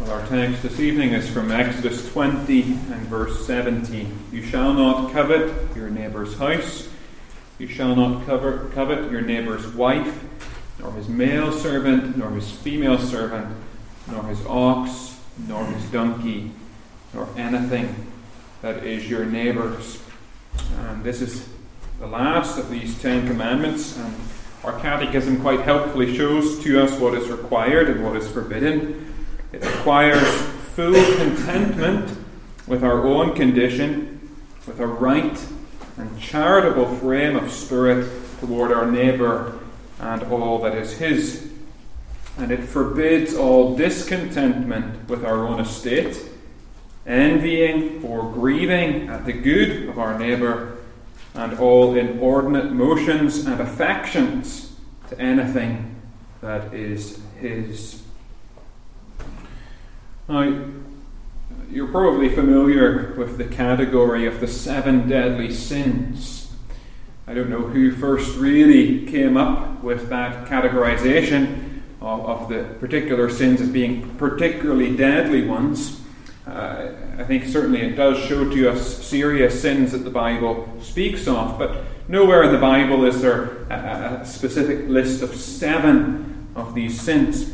Well, our text this evening is from Exodus 20 and verse 17. You shall not covet your neighbour's house. You shall not cover, covet your neighbour's wife, nor his male servant, nor his female servant, nor his ox, nor his donkey, nor anything that is your neighbour's. And this is the last of these Ten Commandments. And our catechism quite helpfully shows to us what is required and what is forbidden. It requires full contentment with our own condition, with a right and charitable frame of spirit toward our neighbour and all that is his. And it forbids all discontentment with our own estate, envying or grieving at the good of our neighbour, and all inordinate motions and affections to anything that is his. Now, you're probably familiar with the category of the seven deadly sins. I don't know who first really came up with that categorization of, of the particular sins as being particularly deadly ones. Uh, I think certainly it does show to us serious sins that the Bible speaks of, but nowhere in the Bible is there a, a specific list of seven of these sins.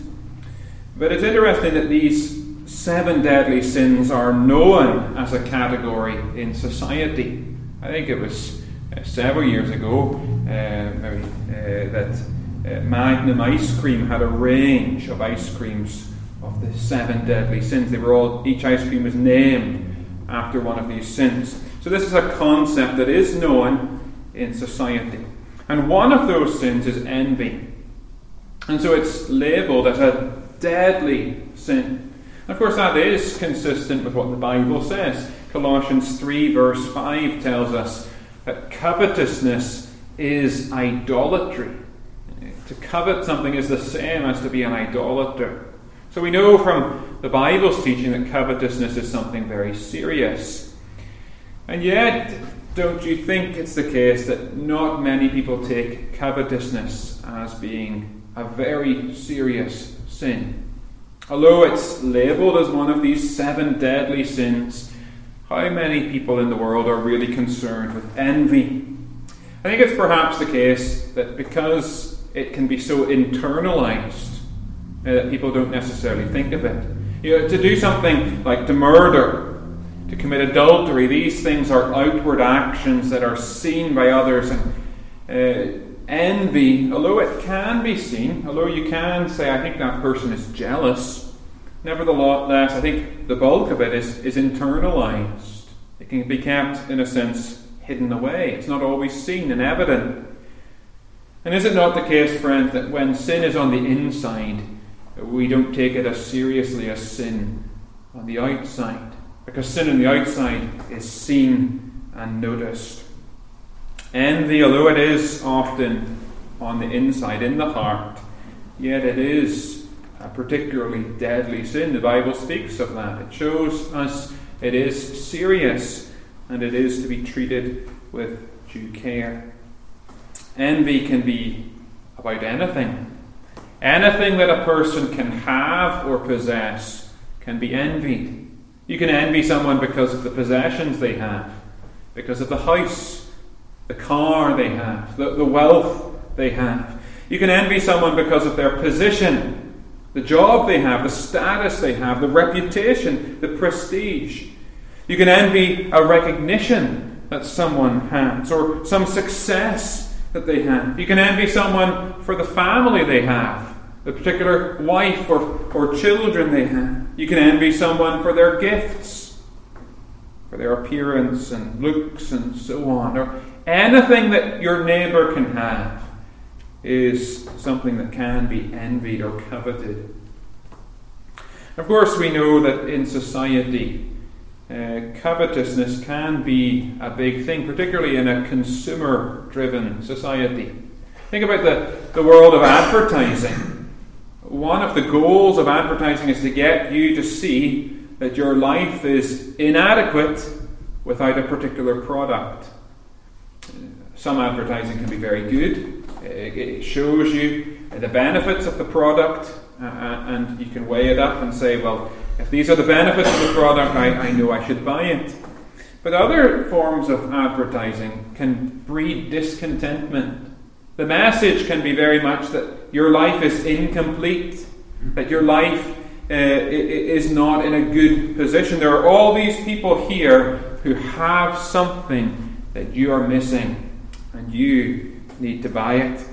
But it's interesting that these seven deadly sins are known as a category in society. I think it was uh, several years ago uh, maybe, uh, that uh, Magnum ice cream had a range of ice creams of the seven deadly sins. They were all each ice cream was named after one of these sins. So this is a concept that is known in society. And one of those sins is envy. And so it's labeled as a deadly sin. Of course, that is consistent with what the Bible says. Colossians 3, verse 5 tells us that covetousness is idolatry. To covet something is the same as to be an idolater. So we know from the Bible's teaching that covetousness is something very serious. And yet, don't you think it's the case that not many people take covetousness as being a very serious sin? Although it's labelled as one of these seven deadly sins, how many people in the world are really concerned with envy? I think it's perhaps the case that because it can be so internalized uh, that people don't necessarily think of it. You know, to do something like to murder, to commit adultery, these things are outward actions that are seen by others. And uh, envy, although it can be seen, although you can say, I think that person is jealous, nevertheless, I think the bulk of it is, is internalized. It can be kept, in a sense, hidden away. It's not always seen and evident. And is it not the case, friend, that when sin is on the inside, we don't take it as seriously as sin on the outside? Because sin on the outside is seen and noticed. Envy, although it is often on the inside, in the heart, yet it is a particularly deadly sin. The Bible speaks of that. It shows us it is serious and it is to be treated with due care. Envy can be about anything. Anything that a person can have or possess can be envied. You can envy someone because of the possessions they have, because of the house the car they have, the, the wealth they have. You can envy someone because of their position, the job they have, the status they have, the reputation, the prestige. You can envy a recognition that someone has, or some success that they have. You can envy someone for the family they have, the particular wife or, or children they have. You can envy someone for their gifts, for their appearance and looks and so on. Or Anything that your neighbour can have is something that can be envied or coveted. Of course, we know that in society, uh, covetousness can be a big thing, particularly in a consumer driven society. Think about the, the world of advertising. One of the goals of advertising is to get you to see that your life is inadequate without a particular product. Some advertising can be very good. It shows you the benefits of the product, uh, uh, and you can weigh it up and say, well, if these are the benefits of the product, I, I know I should buy it. But other forms of advertising can breed discontentment. The message can be very much that your life is incomplete, that your life uh, is not in a good position. There are all these people here who have something that you are missing, you need to buy it.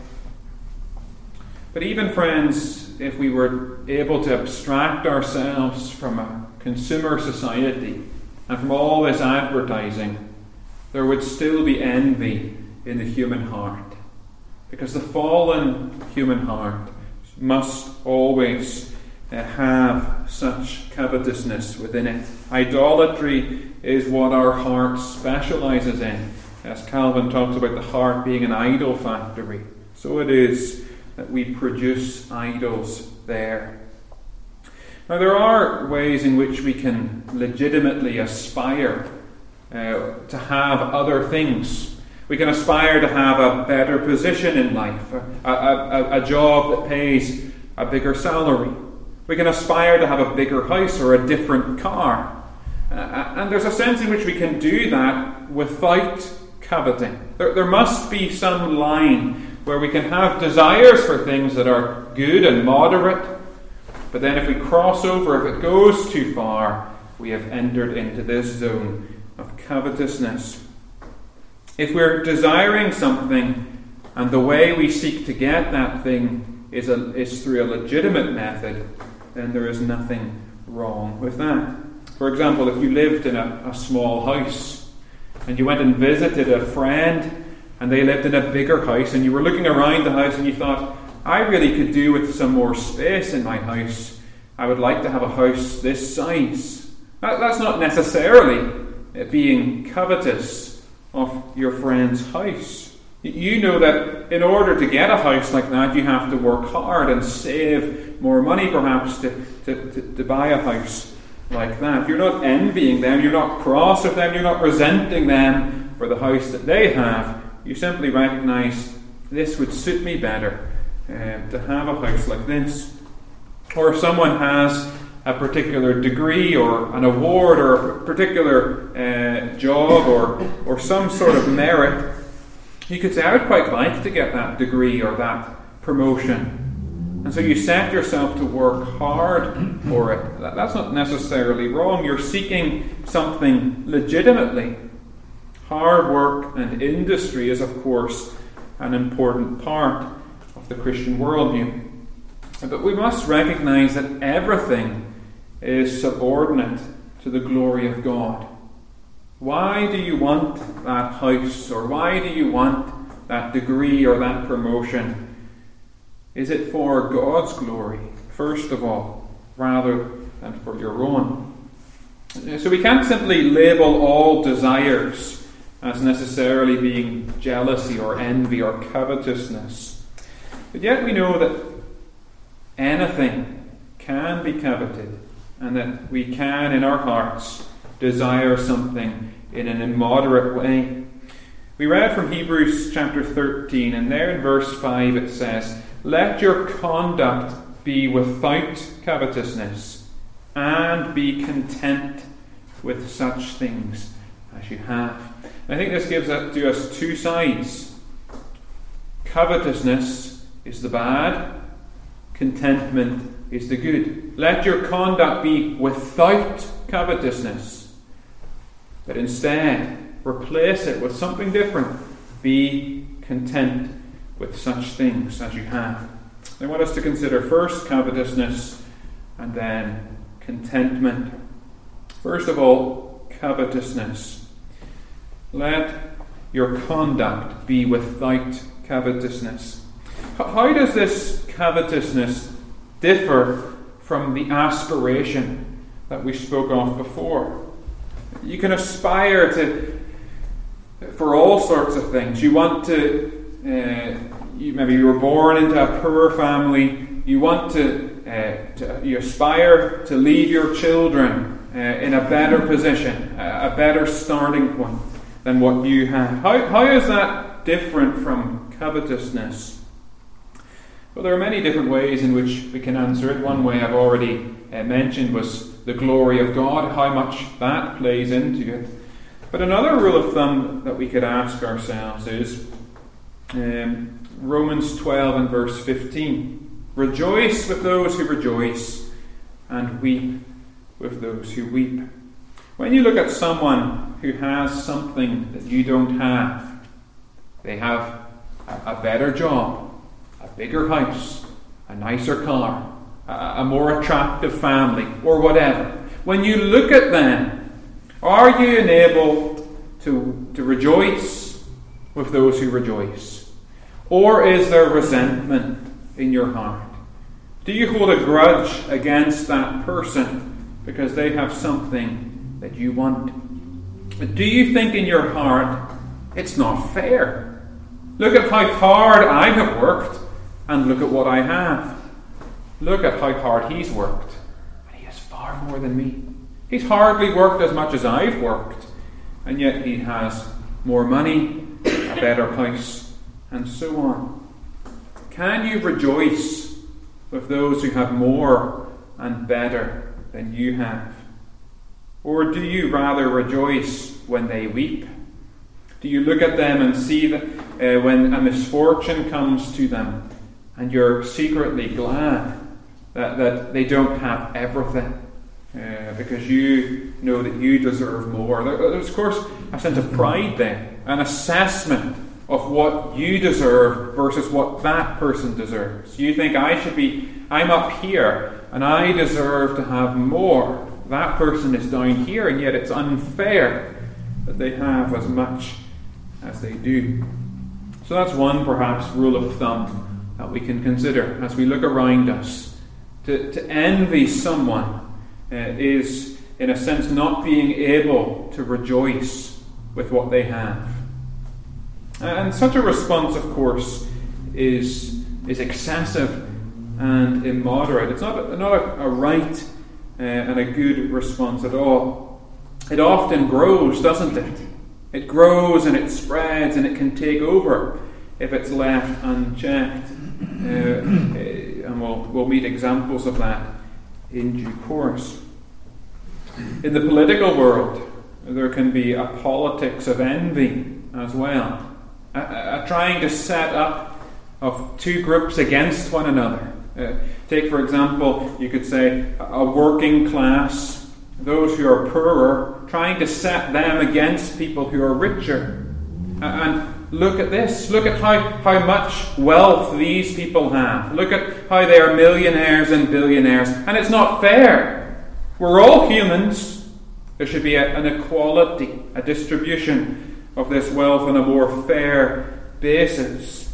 But even, friends, if we were able to abstract ourselves from a consumer society and from all this advertising, there would still be envy in the human heart. Because the fallen human heart must always uh, have such covetousness within it. Idolatry is what our heart specializes in. As Calvin talks about the heart being an idol factory, so it is that we produce idols there. Now, there are ways in which we can legitimately aspire uh, to have other things. We can aspire to have a better position in life, a, a, a, job that pays a bigger salary. We can aspire to have a bigger house or a different car. Uh, and there's a sense in which we can do that without coveting. There, there must be some line where we can have desires for things that are good and moderate, but then if we cross over, if it goes too far, we have entered into this zone of covetousness. If we're desiring something and the way we seek to get that thing is, a, is through a legitimate method, then there is nothing wrong with that. For example, if you lived in a, a small house and you went and visited a friend and they lived in a bigger house, and you were looking around the house and you thought, I really could do with some more space in my house. I would like to have a house this size. that's not necessarily being covetous of your friend's house. You know that in order to get a house like that, you have to work hard and save more money, perhaps, to, to, to, to buy a house like that. You're not envying them, you're not cross with them, you're not resenting them for the house that they have you simply recognize this would suit me better uh, to have a house like this. Or if someone has a particular degree or an award or a particular uh, job or, or some sort of merit, you could say, I would quite like to get that degree or that promotion. And so you set yourself to work hard for it. That's not necessarily wrong. You're seeking something legitimately. Hard work and industry is, of course, an important part of the Christian worldview. But we must recognize that everything is subordinate to the glory of God. Why do you want that house, or why do you want that degree or that promotion? Is it for God's glory, first of all, rather than for your own? So we can't simply label all desires as necessarily being jealousy or envy or covetousness. But yet we know that anything can be coveted and that we can, in our hearts, desire something in an immoderate way. We read from Hebrews chapter 13, and there in verse 5 it says, Let your conduct be without covetousness, and be content with such things as you have. I think this gives to us two sides. Covetousness is the bad, contentment is the good. Let your conduct be without covetousness, but instead replace it with something different. Be content with such things as you have. I want us to consider first covetousness and then contentment. First of all, covetousness. Let your conduct be without covetousness. How does this covetousness differ from the aspiration that we spoke of before? You can aspire to for all sorts of things. You want to, uh, you, maybe you were born into a poor family. You want to, uh, to you aspire to leave your children uh, in a better position, a better starting point than what you have. How, how is that different from covetousness? Well, there are many different ways in which we can answer it. One way I've already uh, mentioned was the glory of God, how much that plays into it. But another rule of thumb that we could ask ourselves is um, Romans 12 and verse 15. Rejoice with those who rejoice, and weep with those who weep. When you look at someone who has something that you don't have, they have a, better job, a bigger house, a nicer car, a, a more attractive family, or whatever. When you look at them, are you enabled to, to rejoice with those who rejoice? Or is there resentment in your heart? Do you hold a grudge against that person because they have something that you want? Do you think in your heart, it's not fair? Look at how hard I have worked, and look at what I have. Look at how hard he's worked, and he has far more than me. He's hardly worked as much as I've worked, and yet he has more money, a better house, and so on. Can you rejoice with those who have more and better than you have? Or do you rather rejoice when they weep? Do you look at them and see that uh, when a misfortune comes to them and you're secretly glad that, that they don't have everything? Uh, because you know that you deserve more. There's, of course, a sense of pride then, an assessment of what you deserve versus what that person deserves. You think I should be, I'm up here and I deserve to have more. That person is down here, and yet it's unfair that they have as much as they do. So that's one, perhaps, rule of thumb that we can consider as we look around us. To, to envy someone uh, is, in a sense, not being able to rejoice with what they have. And such a response, of course, is, is excessive and immoderate. It's not, a, not a, a right uh, and a good response at all. It often grows, doesn't it? It grows and it spreads and it can take over if it's left unchecked. Uh, and we'll, we'll meet examples of that in due course. In the political world, there can be a politics of envy as well, a, a, trying to set up of two groups against one another. Uh, take, for example, you could say a working class, those who are poorer, trying to set them against people who are richer. And look at this. Look at how, how much wealth these people have. Look at how they are millionaires and billionaires. And it's not fair. We're all humans. There should be a, an equality, a distribution of this wealth on a more fair basis.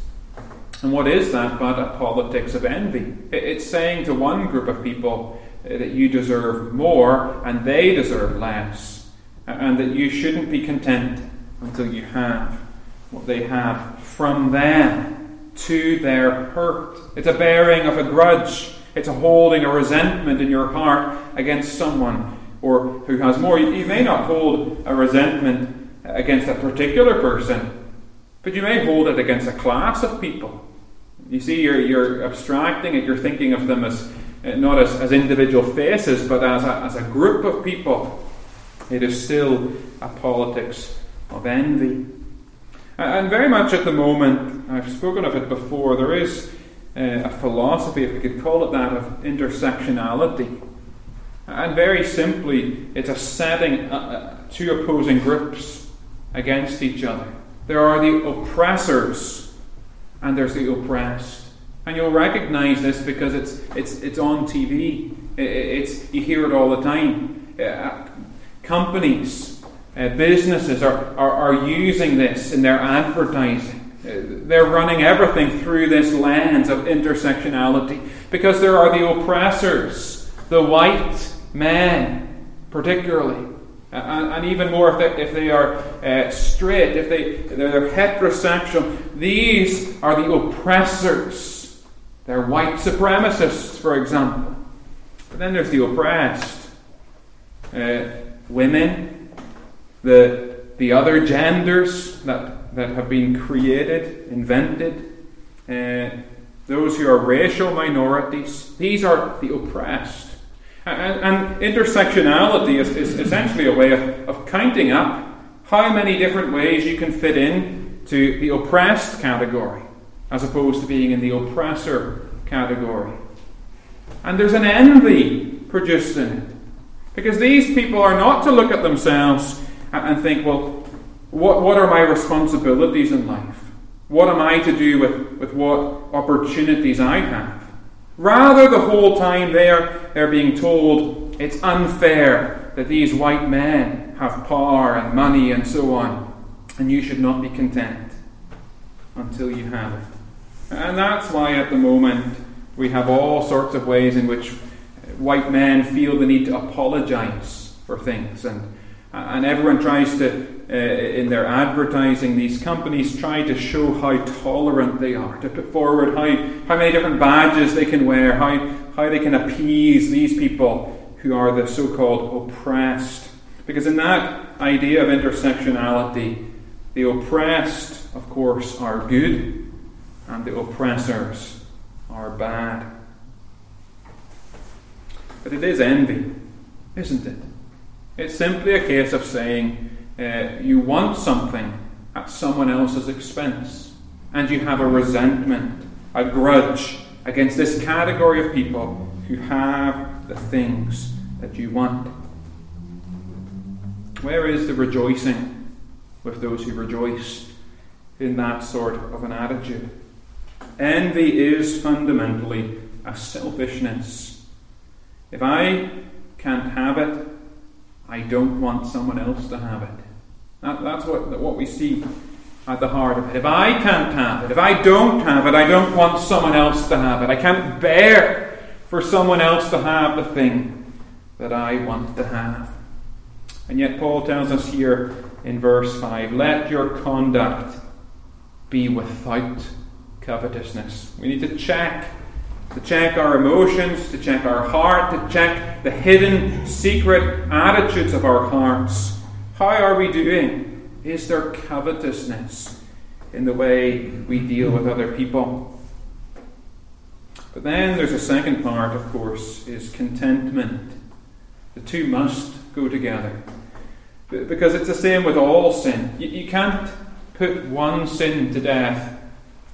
And what is that but a politics of envy? It's saying to one group of people uh, that you deserve more and they deserve less, and that you shouldn't be content until you have what they have from them to their hurt. It's a bearing of a grudge it's a holding a resentment in your heart against someone or who has more. You, may not hold a resentment against a particular person, but you may hold it against a class of people. You see, you're, you're abstracting it, you're thinking of them as uh, not as, as individual faces, but as a, as a group of people. It is still a politics of envy. And very much at the moment, I've spoken of it before, there is uh, a philosophy, if we could call it that, of intersectionality. And very simply, it's a setting uh, uh, two opposing groups against each other. There are the oppressors, and there's the oppressed. And you'll recognize this because it's, it's, it's on TV. It's, you hear it all the time. Uh, companies, uh, businesses are, are, are using this in their advertising. They're running everything through this lens of intersectionality because there are the oppressors, the white men, particularly. And, and even more if they, if they are uh, straight, if they, they're heterosexual, these are the oppressors. They're white supremacists, for example. But then there's the oppressed. Uh, women, the, the other genders that that have been created, invented, uh, those who are racial minorities, these are the oppressed. And, and intersectionality is, is, essentially a way of, of counting up how many different ways you can fit in to the oppressed category as opposed to being in the oppressor category. And there's an envy produced in it. Because these people are not to look at themselves and think, well, what, what are my responsibilities in life? What am I to do with, with what opportunities I have? Rather, the whole time they're, they're being told it's unfair that these white men have power and money and so on, and you should not be content until you have it. And that's why at the moment we have all sorts of ways in which white men feel the need to apologize for things and and everyone tries to, uh, in their advertising, these companies try to show how tolerant they are, to put forward how, how many different badges they can wear, how, how they can appease these people who are the so called oppressed. Because in that idea of intersectionality, the oppressed, of course, are good, and the oppressors are bad. But it is envy, isn't it? It's simply a case of saying uh, you want something at someone else's expense, and you have a resentment, a grudge against this category of people who have the things that you want. Where is the rejoicing with those who rejoice in that sort of an attitude? Envy is fundamentally a selfishness. If I can't have it, I don't want someone else to have it. That, that's what, what we see at the heart of it. If I can't have it, if I don't have it, I don't want someone else to have it. I can't bear for someone else to have the thing that I want to have. And yet, Paul tells us here in verse 5 let your conduct be without covetousness. We need to check to check our emotions, to check our heart, to check the hidden, secret attitudes of our hearts. How are we doing? Is there covetousness in the way we deal with other people? But then there's a second part, of course, is contentment. The two must go together. Because it's the same with all sin. You, can't put one sin to death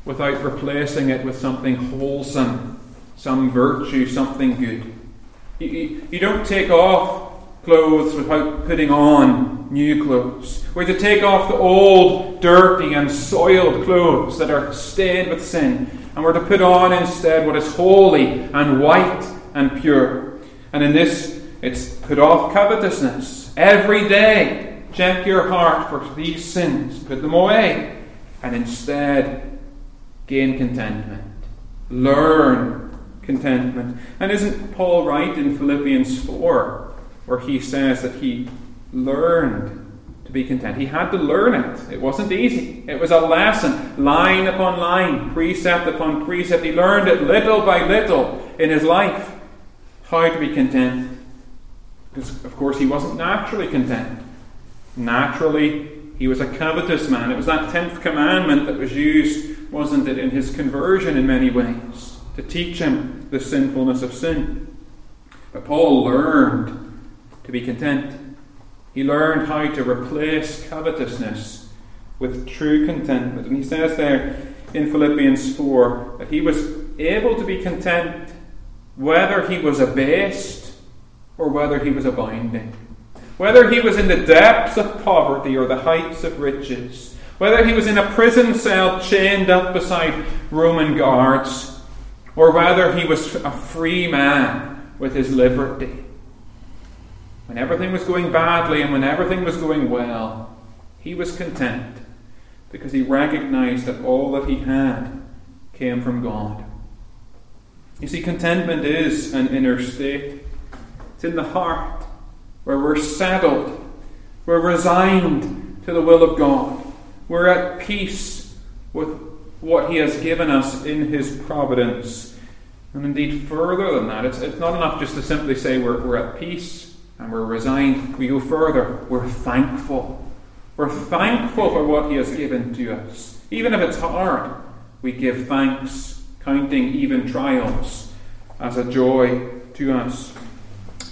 without replacing it with something wholesome some virtue, something good. You don't take off clothes without putting on new clothes. We're to take off the old, dirty, and soiled clothes that are stained with sin, and we're to put on instead what is holy and white and pure. And in this, it's put off covetousness. Every day, check your heart for these sins, put them away, and instead gain contentment. Learn contentment. And isn't Paul right in Philippians 4, where he says that he learned to be content? He had to learn it. It wasn't easy. It was a lesson, line upon line, precept upon precept. He learned it little by little in his life how to be content. Because, of course, he wasn't naturally content. Naturally, he was a covetous man. It was that tenth commandment that was used, wasn't it, in his conversion in many ways to teach him the sinfulness of sin. But Paul learned to be content. He learned how to replace covetousness with true contentment. And he says there in Philippians 4 that he was able to be content whether he was abased or whether he was abounding. Whether he was in the depths of poverty or the heights of riches. Whether he was in a prison cell chained up beside Roman guards or whether he was a free man with his liberty. When everything was going badly and when everything was going well, he was content because he recognized that all that he had came from God. You see, contentment is an inner state, it's in the heart where we're settled, we're resigned to the will of God, we're at peace with what He has given us in His providence. And indeed, further than that, it's, it's not enough just to simply say we're, we're at peace and we're resigned. We go further. We're thankful. We're thankful for what He has given to us. Even if it's hard, we give thanks, counting even trials as a joy to us.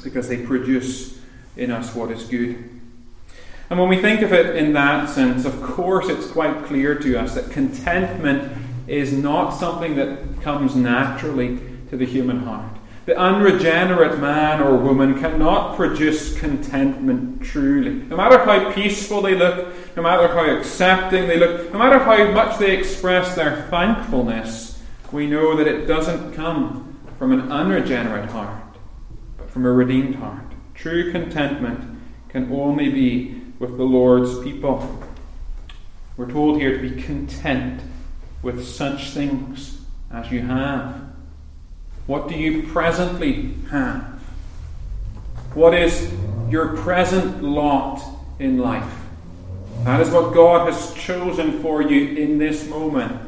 because they produce in us what is good. And when we think of it in that sense, of course, it's quite clear to us that contentment is not something that comes naturally to the human heart. The unregenerate man or woman cannot produce contentment truly. No matter how peaceful they look, no matter how accepting they look, no matter how much they express their thankfulness, we know that it doesn't come from an unregenerate heart, but from a redeemed heart. True contentment can only be with the Lord's people. We're told here to be content with such things as you have. What do you presently have? What is your present lot in life? That is what God has chosen for you in this moment,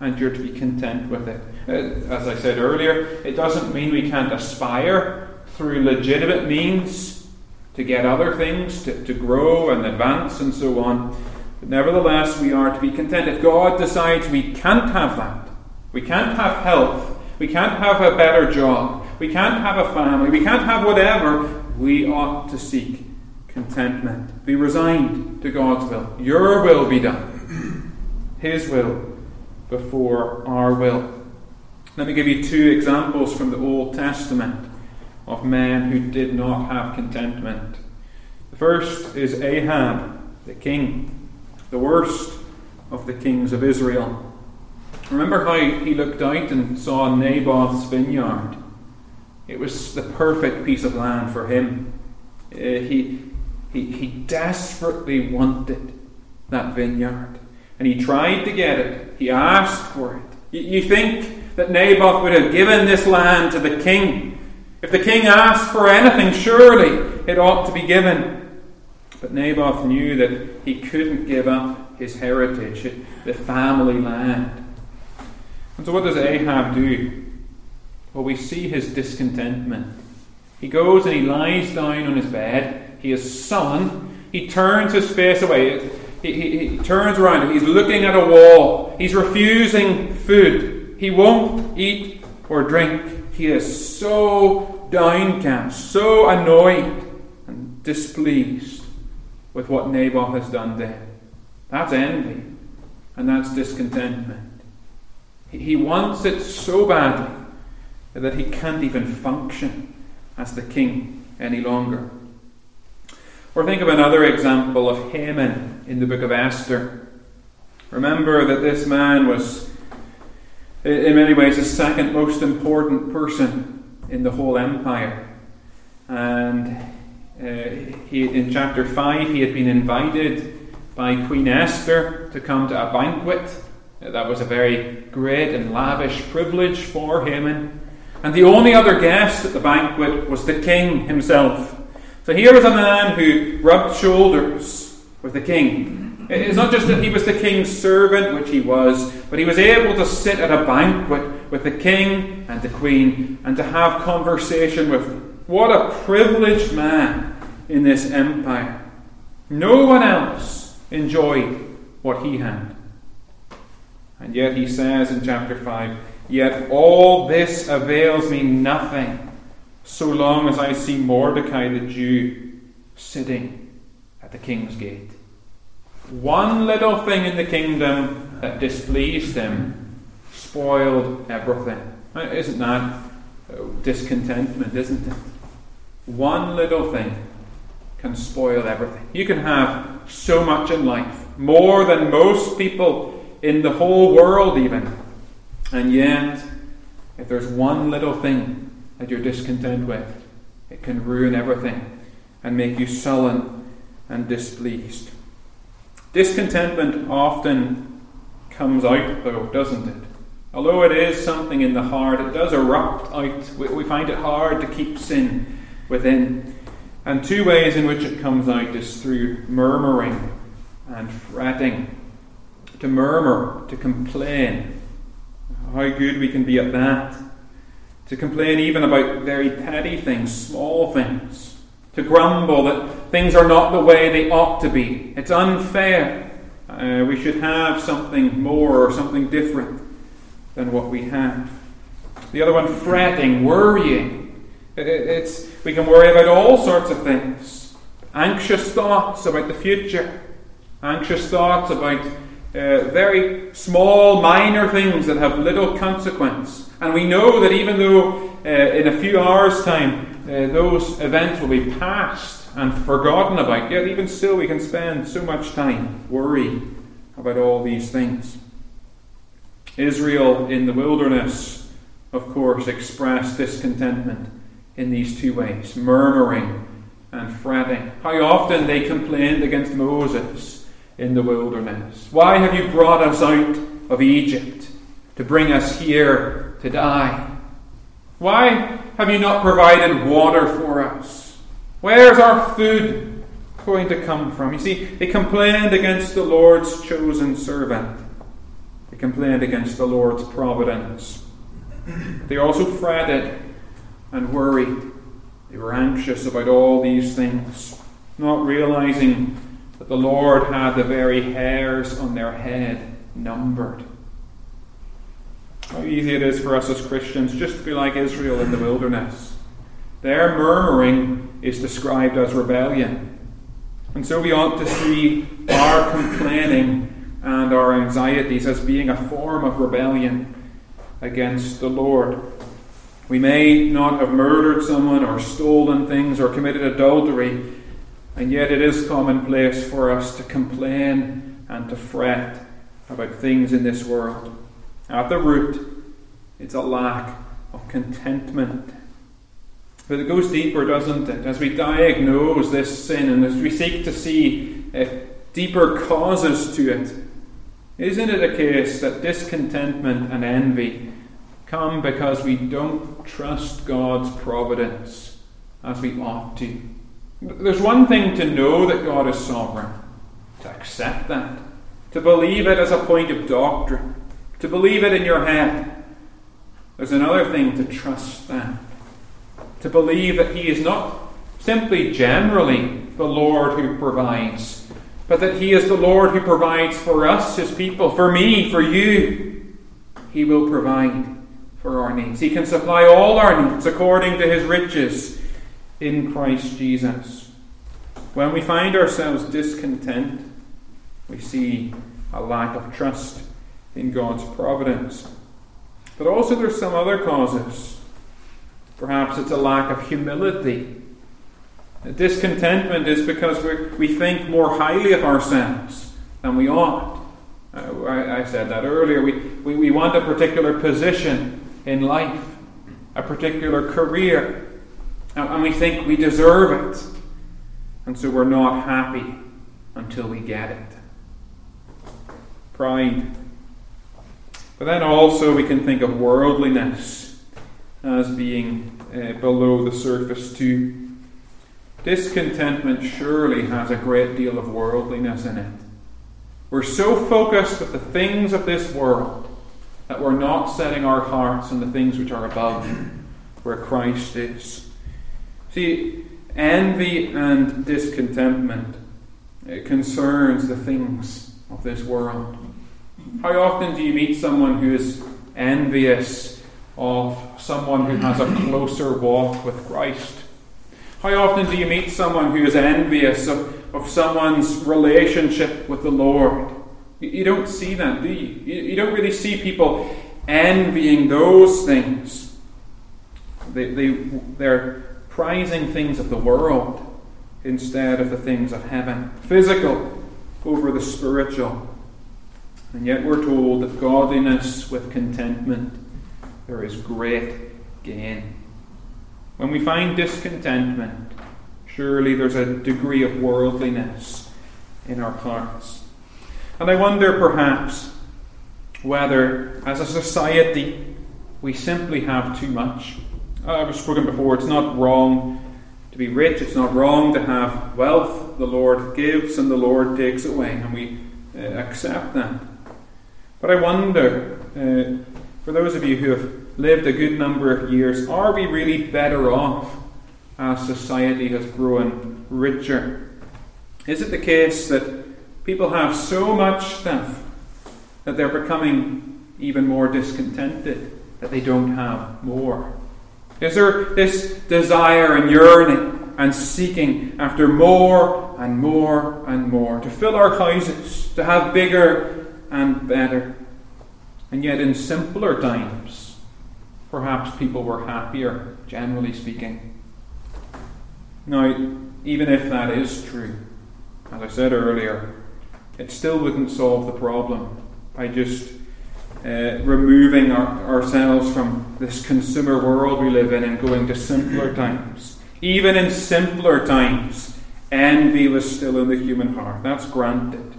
and you're to be content with it. Uh, as I said earlier, it doesn't mean we can't aspire through legitimate means to get other things, to, to grow and advance and so on. But nevertheless, we are to be content. If God decides we can't have that, we can't have health, we can't have a better job, we can't have a family, we can't have whatever, we ought to seek contentment. Be resigned to God's will. Your will be done, His will before our will. Let me give you two examples from the Old Testament of men who did not have contentment. The first is Ahab, the king, the worst of the kings of Israel. Remember how he looked out and saw Naboth's vineyard? It was the perfect piece of land for him. Uh, he, he, he desperately wanted that vineyard. And he tried to get it. He asked for it. You, you think that Naboth would have given this land to the king if the king asked for anything, surely it ought to be given. But Naboth knew that he couldn't give up his heritage, the family land. And so, what does Ahab do? Well, we see his discontentment. He goes and he lies down on his bed. He is sullen. He turns his face away. He, he, he turns around. He's looking at a wall. He's refusing food. He won't eat or drink. He is so downcast, so annoyed and displeased with what Naboth has done there. That's envy, and that's discontentment. He wants it so badly that he can't even function as the king any longer. Or think of another example of Haman in the book of Esther. Remember that this man was in many ways, the second most important person in the whole empire. And uh, he, in chapter 5, he had been invited by Queen Esther to come to a banquet. That was a very great and lavish privilege for Haman. And the only other guest at the banquet was the king himself. So here was a man who rubbed shoulders with the king it's not just that he was the king's servant, which he was, but he was able to sit at a banquet with the king and the queen and to have conversation with them. What a privileged man in this empire. No one else enjoyed what he had. And yet he says in chapter 5 Yet all this avails me nothing so long as I see Mordecai the Jew sitting at the king's gate one little thing in the kingdom that displeased him spoiled everything. Isn't that uh, discontentment, isn't it? One little thing can spoil everything. You can have so much in life, more than most people in the whole world, even. And yet, if there's one little thing that you're discontent with, it can ruin everything and make you sullen and displeased. Discontentment often comes out, though, doesn't it? Although it is something in the heart, it does erupt out. We find it hard to keep sin within. And two ways in which it comes out is through murmuring and fretting. To murmur, to complain. How good we can be at that. To complain even about very petty things, small things to grumble that things are not the way they ought to be. It's unfair. Uh, we should have something more or something different than what we have. The other one, fretting, worrying. It's, we can worry about all sorts of things. Anxious thoughts about the future. Anxious thoughts about uh, very small, minor things that have little consequence. And we know that even though uh, in a few hours' time uh, those events will be past and forgotten about, yet even still we can spend so much time worrying about all these things. Israel in the wilderness, of course, expressed discontentment in these two ways murmuring and fretting. How often they complained against Moses in the wilderness. Why have you brought us out of Egypt to bring us here to die? Why have you not provided water for us? Where's our food going to come from? You see, they complained against the Lord's chosen servant. They complained against the Lord's providence. They also fretted and worried. They were anxious about all these things, not realizing that the Lord had the very hairs on their head numbered. How easy it is for us as Christians just to be like Israel in the wilderness. Their murmuring is described as rebellion. And so we ought to see our complaining and our anxieties as being a form of rebellion against the Lord. We may not have murdered someone or stolen things or committed adultery, and yet it is commonplace for us to complain and to fret about things in this world. At the root, it's a lack of contentment. But it goes deeper, doesn't it? As we diagnose this sin and as we seek to see uh, deeper causes to it, isn't it a case that discontentment and envy come because we don't trust God's providence as we ought to? There's one thing to know that God is sovereign, to accept that, to believe it as a point of doctrine, to believe it in your head. There's another thing to trust that, to believe that He is not simply generally the Lord who provides, but that He is the Lord who provides for us, His people, for me, for you. He will provide for our needs. He can supply all our needs according to His riches in Christ Jesus. When we find ourselves discontent, we see a lack of trust in God's providence. But also, there's some other causes. Perhaps it's a lack of humility. Discontentment is because we think more highly of ourselves than we ought. Uh, I, I, said that earlier. We, we, we want a particular position in life, a particular career, and we think we deserve it. And so we're not happy until we get it. Pride. But then also we can think of worldliness as being uh, below the surface too. Discontentment surely has a great deal of worldliness in it. We're so focused with the things of this world that we're not setting our hearts on the things which are above, where Christ is. See, envy and discontentment concerns the things of this world. How often do you meet someone who is envious of someone who has a closer walk with Christ? How often do you meet someone who is envious of, of someone's relationship with the Lord? You, you don't see that, do you? you? You don't really see people envying those things. They, they, they're prizing things of the world instead of the things of heaven, physical over the spiritual. And yet we're told that godliness with contentment, there is great gain. When we find discontentment, surely there's a degree of worldliness in our hearts. And I wonder perhaps whether, as a society, we simply have too much I've spoken before, it's not wrong to be rich, it's not wrong to have wealth. The Lord gives and the Lord takes away, and we uh, accept that. But I wonder, uh, for those of you who have lived a good number of years, are we really better off as society has grown richer? Is it the case that people have so much stuff that they're becoming even more discontented, that they don't have more? Is there this desire and yearning and seeking after more and more and more, to fill our houses, to have bigger and better? And yet, in simpler times, perhaps people were happier, generally speaking. Now, even if that is true, as I said earlier, it still wouldn't solve the problem by just uh, removing our, ourselves from this consumer world we live in and going to simpler times. Even in simpler times, envy was still in the human heart. That's granted.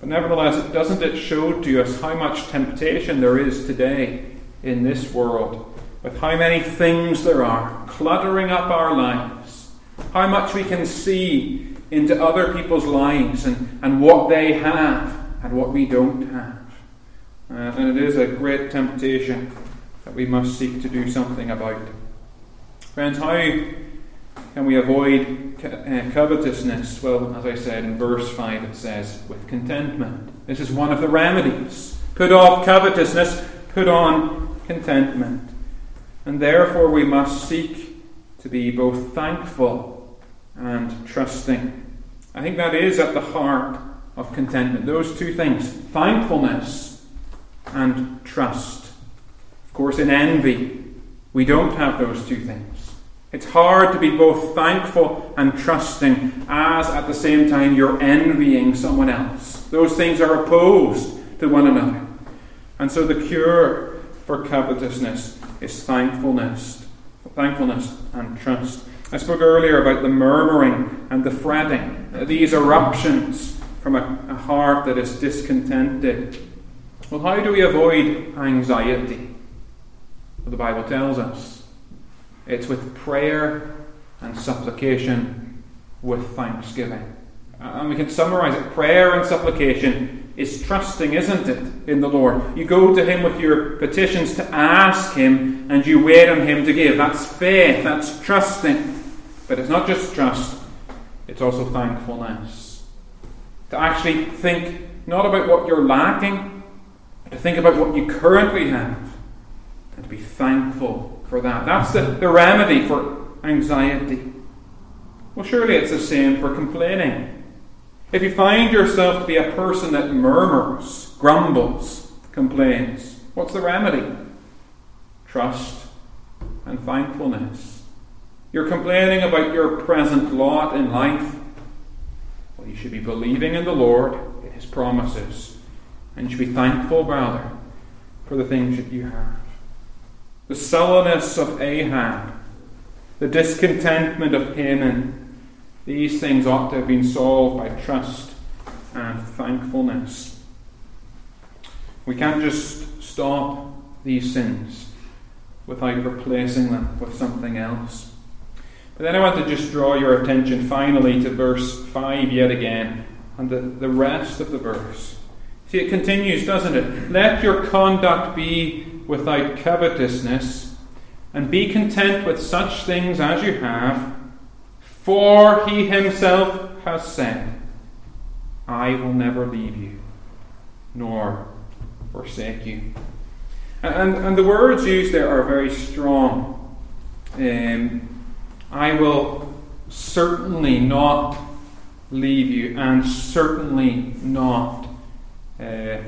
But nevertheless, doesn't it show to us how much temptation there is today in this world, with how many things there are cluttering up our lives, how much we can see into other people's lives and, and what they have and what we don't have. Uh, and it is a great temptation that we must seek to do something about. Friends, how can we avoid uh, covetousness? Well, as I said in verse 5, it says, with contentment. This is one of the remedies. Put off covetousness, put on contentment. And therefore, we must seek to be both thankful and trusting. I think that is at the heart of contentment. Those two things thankfulness and trust. Of course, in envy, we don't have those two things. It's hard to be both thankful and trusting as at the same time you're envying someone else. Those things are opposed to one another. And so the cure for covetousness is thankfulness. Thankfulness and trust. I spoke earlier about the murmuring and the fretting, these eruptions from a, a heart that is discontented. Well, how do we avoid anxiety? Well, the Bible tells us it's with prayer and supplication with thanksgiving. And we can summarize it prayer and supplication is trusting, isn't it, in the Lord? You go to Him with your petitions to ask Him, and you wait on Him to give. That's faith, that's trusting. But it's not just trust, it's also thankfulness. To actually think not about what you're lacking, to think about what you currently have and to be thankful for that. That's the, the remedy for anxiety. Well, surely it's the same for complaining. If you find yourself to be a person that murmurs, grumbles, complains, what's the remedy? Trust and thankfulness. You're complaining about your present lot in life. Well, you should be believing in the Lord, in His promises, and you should be thankful, brother, for the things that you have. The sullenness of Ahab, the discontentment of Haman, these things ought to have been solved by trust and thankfulness. We can't just stop these sins without replacing them with something else. But then I want to just draw your attention finally to verse 5 yet again, and the, the rest of the verse. It continues, doesn't it? Let your conduct be without covetousness, and be content with such things as you have, for he himself has said, I will never leave you, nor forsake you. And, and the words used there are very strong. Um, I will certainly not leave you, and certainly not uh,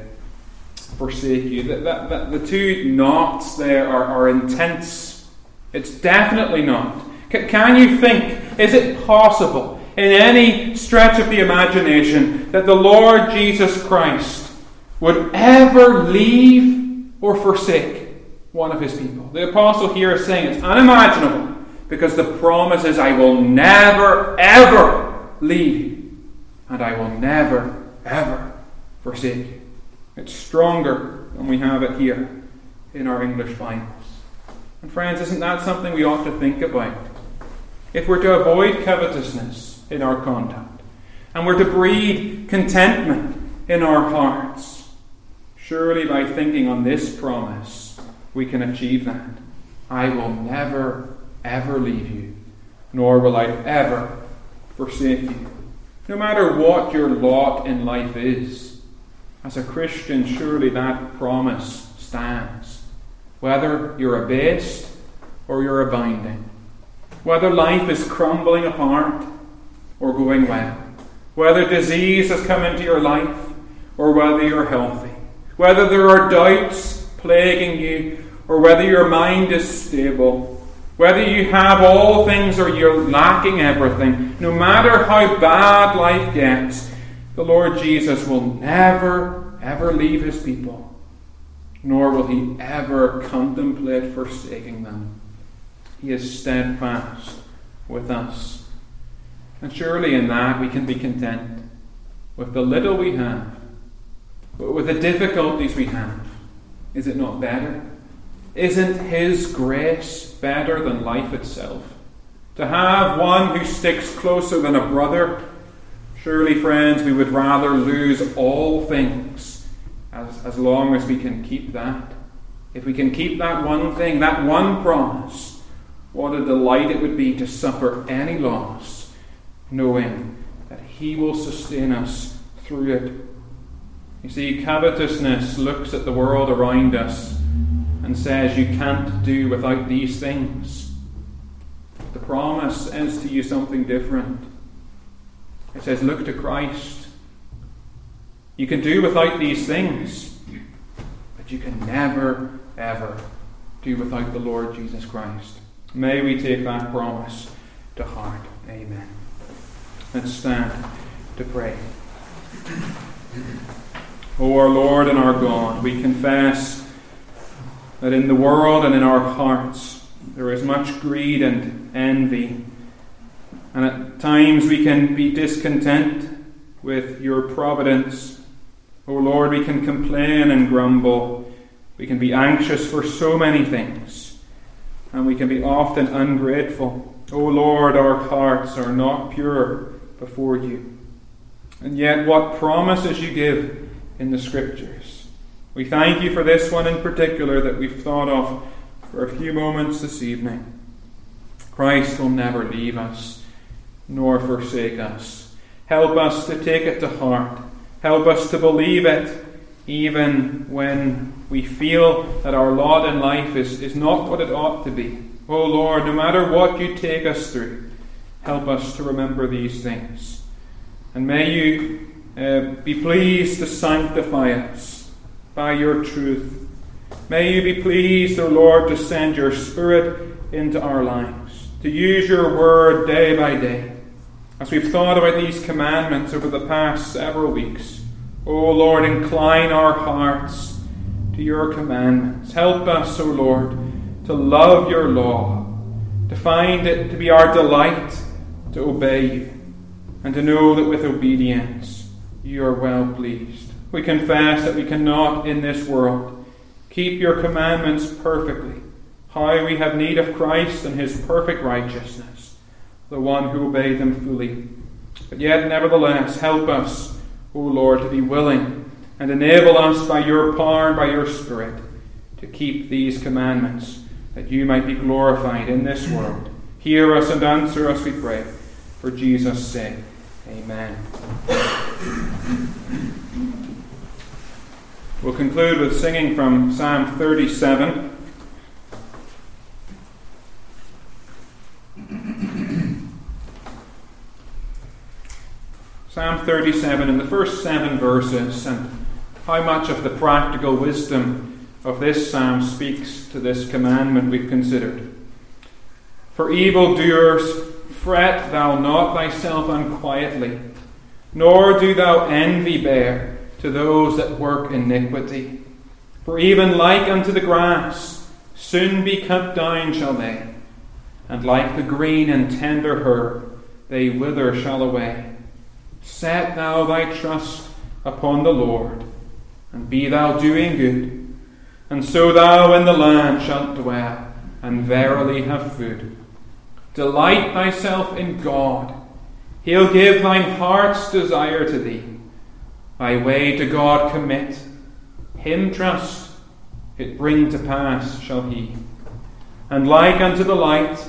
forsake you. That, that, the two nots there are, are intense. It's definitely not. C- can you think, is it possible in any stretch of the imagination that the Lord Jesus Christ would ever leave or forsake one of his people? The apostle here is saying it's unimaginable because the promise is, I will never, ever leave you, and I will never, ever forsake. It's stronger than we have it here in our English Bibles. And friends, isn't that something we ought to think about? If we're to avoid covetousness in our conduct, and we're to breed contentment in our hearts, surely by thinking on this promise, we can achieve that. I will never, ever leave you, nor will I ever forsake you. No matter what your lot in life is, as a Christian, surely that promise stands. Whether you're abased or you're abounding, whether life is crumbling apart or going well, whether disease has come into your life or whether you're healthy, whether there are doubts plaguing you or whether your mind is stable, whether you have all things or you're lacking everything, no matter how bad life gets, the Lord Jesus will never, ever leave his people, nor will he ever contemplate forsaking them. He is steadfast with us. And surely in that we can be content with the little we have, but with the difficulties we have. Is it not better? Isn't His grace better than life itself? To have one who sticks closer than a brother, surely, friends, we would rather lose all things as, as long as we can keep that. If we can keep that one thing, that one promise, what a delight it would be to suffer any loss, knowing that He will sustain us through it. You see, covetousness looks at the world around us and says you can't do without these things. The promise is to you something different. It says, Look to Christ. You can do without these things, but you can never, ever do without the Lord Jesus Christ. May we take that promise to heart. Amen. Let's stand to pray. O our Lord and our God, we confess that in the world and in our hearts there is much greed and envy. And at times we can be discontent with your providence. O Lord, we can complain and grumble. We can be anxious for so many things and we can be often ungrateful. O oh Lord, our hearts are not pure before you. And yet, what promises you give in the Scriptures. We thank you for this one in particular that we've thought of for a few moments this evening. Christ will never leave us nor forsake us. Help us to take it to heart. Help us to believe it even when we feel that our lot in life is, is not what it ought to be. Oh Lord, no matter what you take us through, help us to remember these things. And may you uh, be pleased to sanctify us by your truth. May you be pleased, O oh Lord, to send your Spirit into our lives, to use your word day by day. As we've thought about these commandments over the past several weeks, O oh Lord, incline our hearts to your commandments. Help us, O oh Lord, to love your law, to find it to be our delight to obey you, and to know that with obedience you are well pleased. We confess that we cannot in this world keep your commandments perfectly. How we have need of Christ and his perfect righteousness, the one who obeyed them fully. But yet, nevertheless, help us O Lord, to be willing and enable us by your power and by your Spirit to keep these commandments, that you might be glorified in this world. Hear us and answer us, we pray, for Jesus' sake. Amen. We'll conclude with singing from Psalm 37. Psalm 37 in the first seven verses, and how much of the practical wisdom of this psalm speaks to this commandment we've considered. For evildoers, fret thou not thyself unquietly, nor do thou envy bear to those that work iniquity. For even like unto the grass, soon be cut down shall they, and like the green and tender herb, they wither shall away. Set thou thy trust upon the Lord, and be thou doing good, and so thou in the land shalt dwell, and verily have food. Delight thyself in God, he'll give thine heart's desire to thee. Thy way to God commit, him trust, it bring to pass shall he. And like unto the light,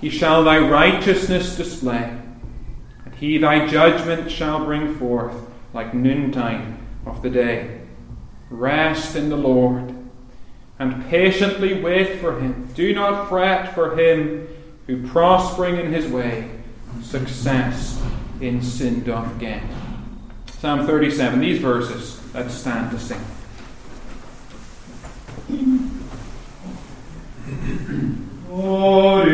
he shall thy righteousness display he thy judgment shall bring forth like noontide of the day. Rest in the Lord, and patiently wait for him. Do not fret for him who prospering in his way, success in sin doth get. Psalm 37, these verses, let's stand to sing. Oh,